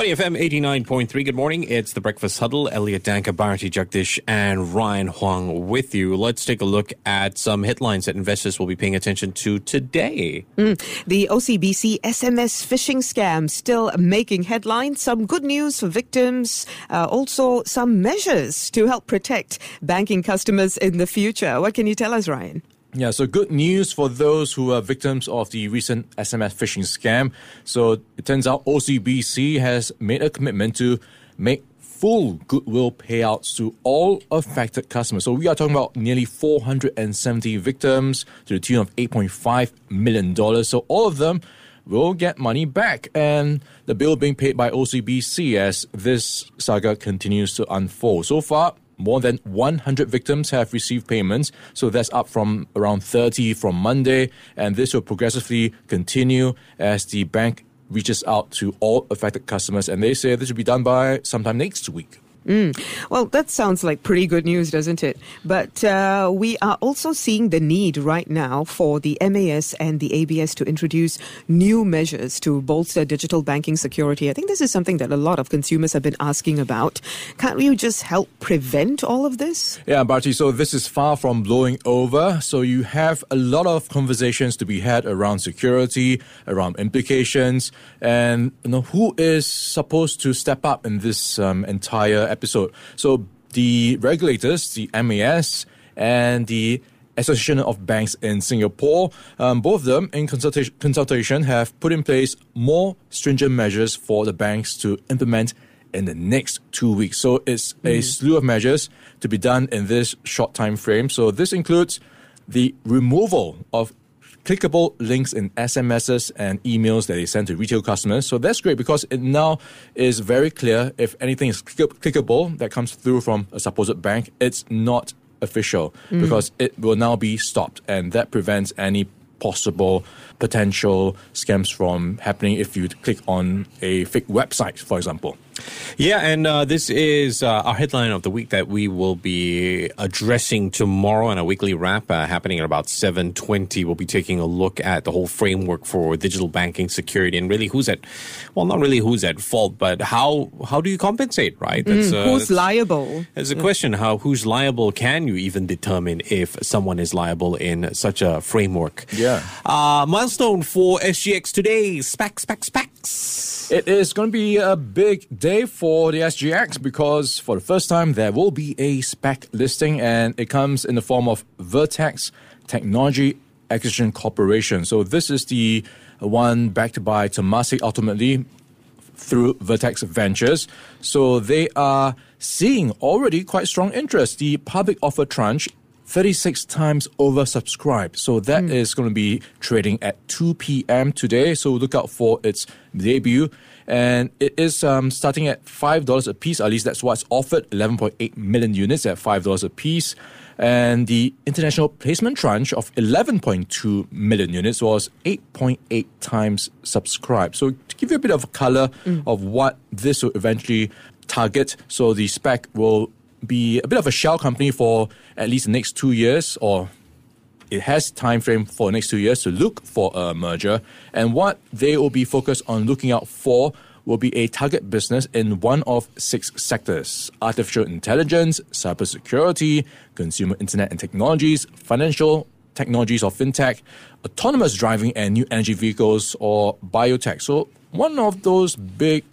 Money FM 89.3. Good morning. It's the Breakfast Huddle. Elliot Danker, Bharati Jagdish, and Ryan Huang with you. Let's take a look at some headlines that investors will be paying attention to today. Mm. The OCBC SMS phishing scam still making headlines. Some good news for victims. Uh, also, some measures to help protect banking customers in the future. What can you tell us, Ryan? Yeah, so good news for those who are victims of the recent SMS phishing scam. So it turns out OCBC has made a commitment to make full goodwill payouts to all affected customers. So we are talking about nearly 470 victims to the tune of $8.5 million. So all of them will get money back. And the bill being paid by OCBC as this saga continues to unfold. So far, more than 100 victims have received payments, so that's up from around 30 from Monday, and this will progressively continue as the bank reaches out to all affected customers, and they say this will be done by sometime next week. Mm. Well, that sounds like pretty good news, doesn't it? But uh, we are also seeing the need right now for the MAS and the ABS to introduce new measures to bolster digital banking security. I think this is something that a lot of consumers have been asking about. Can't you just help prevent all of this? Yeah, Bharati, so this is far from blowing over. So you have a lot of conversations to be had around security, around implications, and you know who is supposed to step up in this um, entire episode. So the regulators, the MAS, and the Association of Banks in Singapore, um, both of them in consultation, consultation have put in place more stringent measures for the banks to implement in the next two weeks. So it's a mm. slew of measures to be done in this short time frame. So this includes the removal of clickable links in SMSs and emails that they send to retail customers. So that's great because it now is very clear if anything is clickable that comes through from a supposed bank, it's not official mm. because it will now be stopped and that prevents any possible potential scams from happening if you click on a fake website, for example. Yeah, and uh, this is uh, our headline of the week that we will be addressing tomorrow in a weekly wrap uh, happening at about 7.20. We'll be taking a look at the whole framework for digital banking security and really who's at, well, not really who's at fault, but how how do you compensate, right? That's, mm, who's that's, liable? There's a question, how who's liable? Can you even determine if someone is liable in such a framework? Yeah. Uh, milestone for SGX today, SPAC, SPAC, SPACs. It is going to be a big day for the SGX because for the first time there will be a SPAC listing and it comes in the form of Vertex Technology Acquisition Corporation. So this is the one backed by Temasek ultimately through Vertex Ventures. So they are seeing already quite strong interest. The public offer tranche 36 times oversubscribed. So that mm. is going to be trading at 2 p.m. today. So look out for its debut and it is um, starting at five dollars a piece. At least that's what's offered. Eleven point eight million units at five dollars a piece, and the international placement tranche of eleven point two million units was eight point eight times subscribed. So to give you a bit of color mm. of what this will eventually target, so the SPAC will be a bit of a shell company for at least the next two years or it has time frame for the next two years to look for a merger, and what they will be focused on looking out for will be a target business in one of six sectors artificial intelligence, cybersecurity, consumer internet and technologies, financial technologies or fintech, autonomous driving and new energy vehicles, or biotech. So, one of those big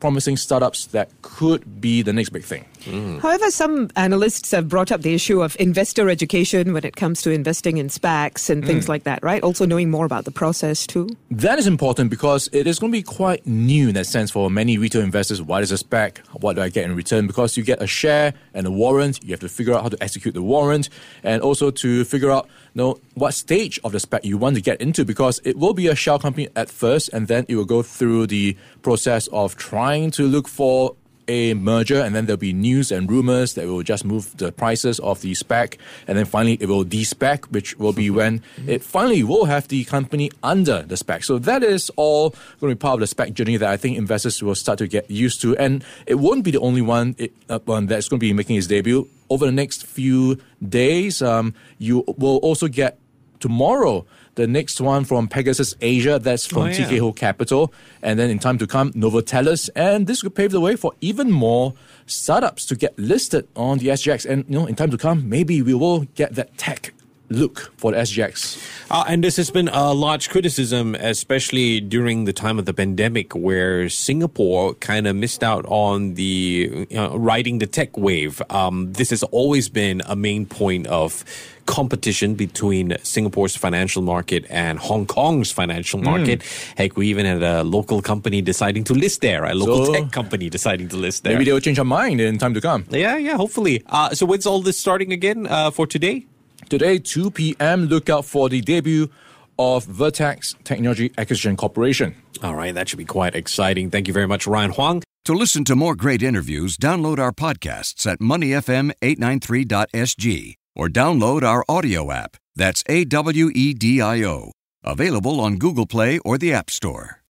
promising startups that could be the next big thing. Mm. However, some analysts have brought up the issue of investor education when it comes to investing in SPACs and things mm. like that, right? Also knowing more about the process too. That is important because it is going to be quite new in that sense for many retail investors. What is a SPAC? What do I get in return? Because you get a share and a warrant. You have to figure out how to execute the warrant and also to figure out you know, what stage of the SPAC you want to get into because it will be a shell company at first and then it will go through the process of trying to look for a merger, and then there'll be news and rumors that will just move the prices of the SPAC, and then finally it will de-SPAC, which will be when it finally will have the company under the SPAC. So that is all going to be part of the SPAC journey that I think investors will start to get used to, and it won't be the only one, it, uh, one that's going to be making its debut. Over the next few days, um, you will also get tomorrow the next one from Pegasus Asia, that's from Oh, yeah. Tikehau Capital. And then in time to come, Novo Tellus. And this could pave the way for even more startups to get listed on the SGX. And, you know, in time to come, maybe we will get that tech look for the SGX. Uh, and this has been a large criticism, especially during the time of the pandemic, where Singapore kind of missed out on the uh, riding the tech wave. Um, this has always been a main point of competition between Singapore's financial market and Hong Kong's financial Hmm. market. Heck, we even had a local company deciding to list there, a local So- tech company deciding to list there. Maybe they will change their mind in time to come. yeah, yeah, hopefully. Uh, so when's all this starting again uh, for today? Today, 2 p.m., look out for the debut of Vertex Technology Acquisition Corporation. All right, that should be quite exciting. Thank you very much, Ryan Huang. To listen to more great interviews, download our podcasts at moneyfm893.sg or download our audio app. That's A W E D I O. Available on Google Play or the App Store.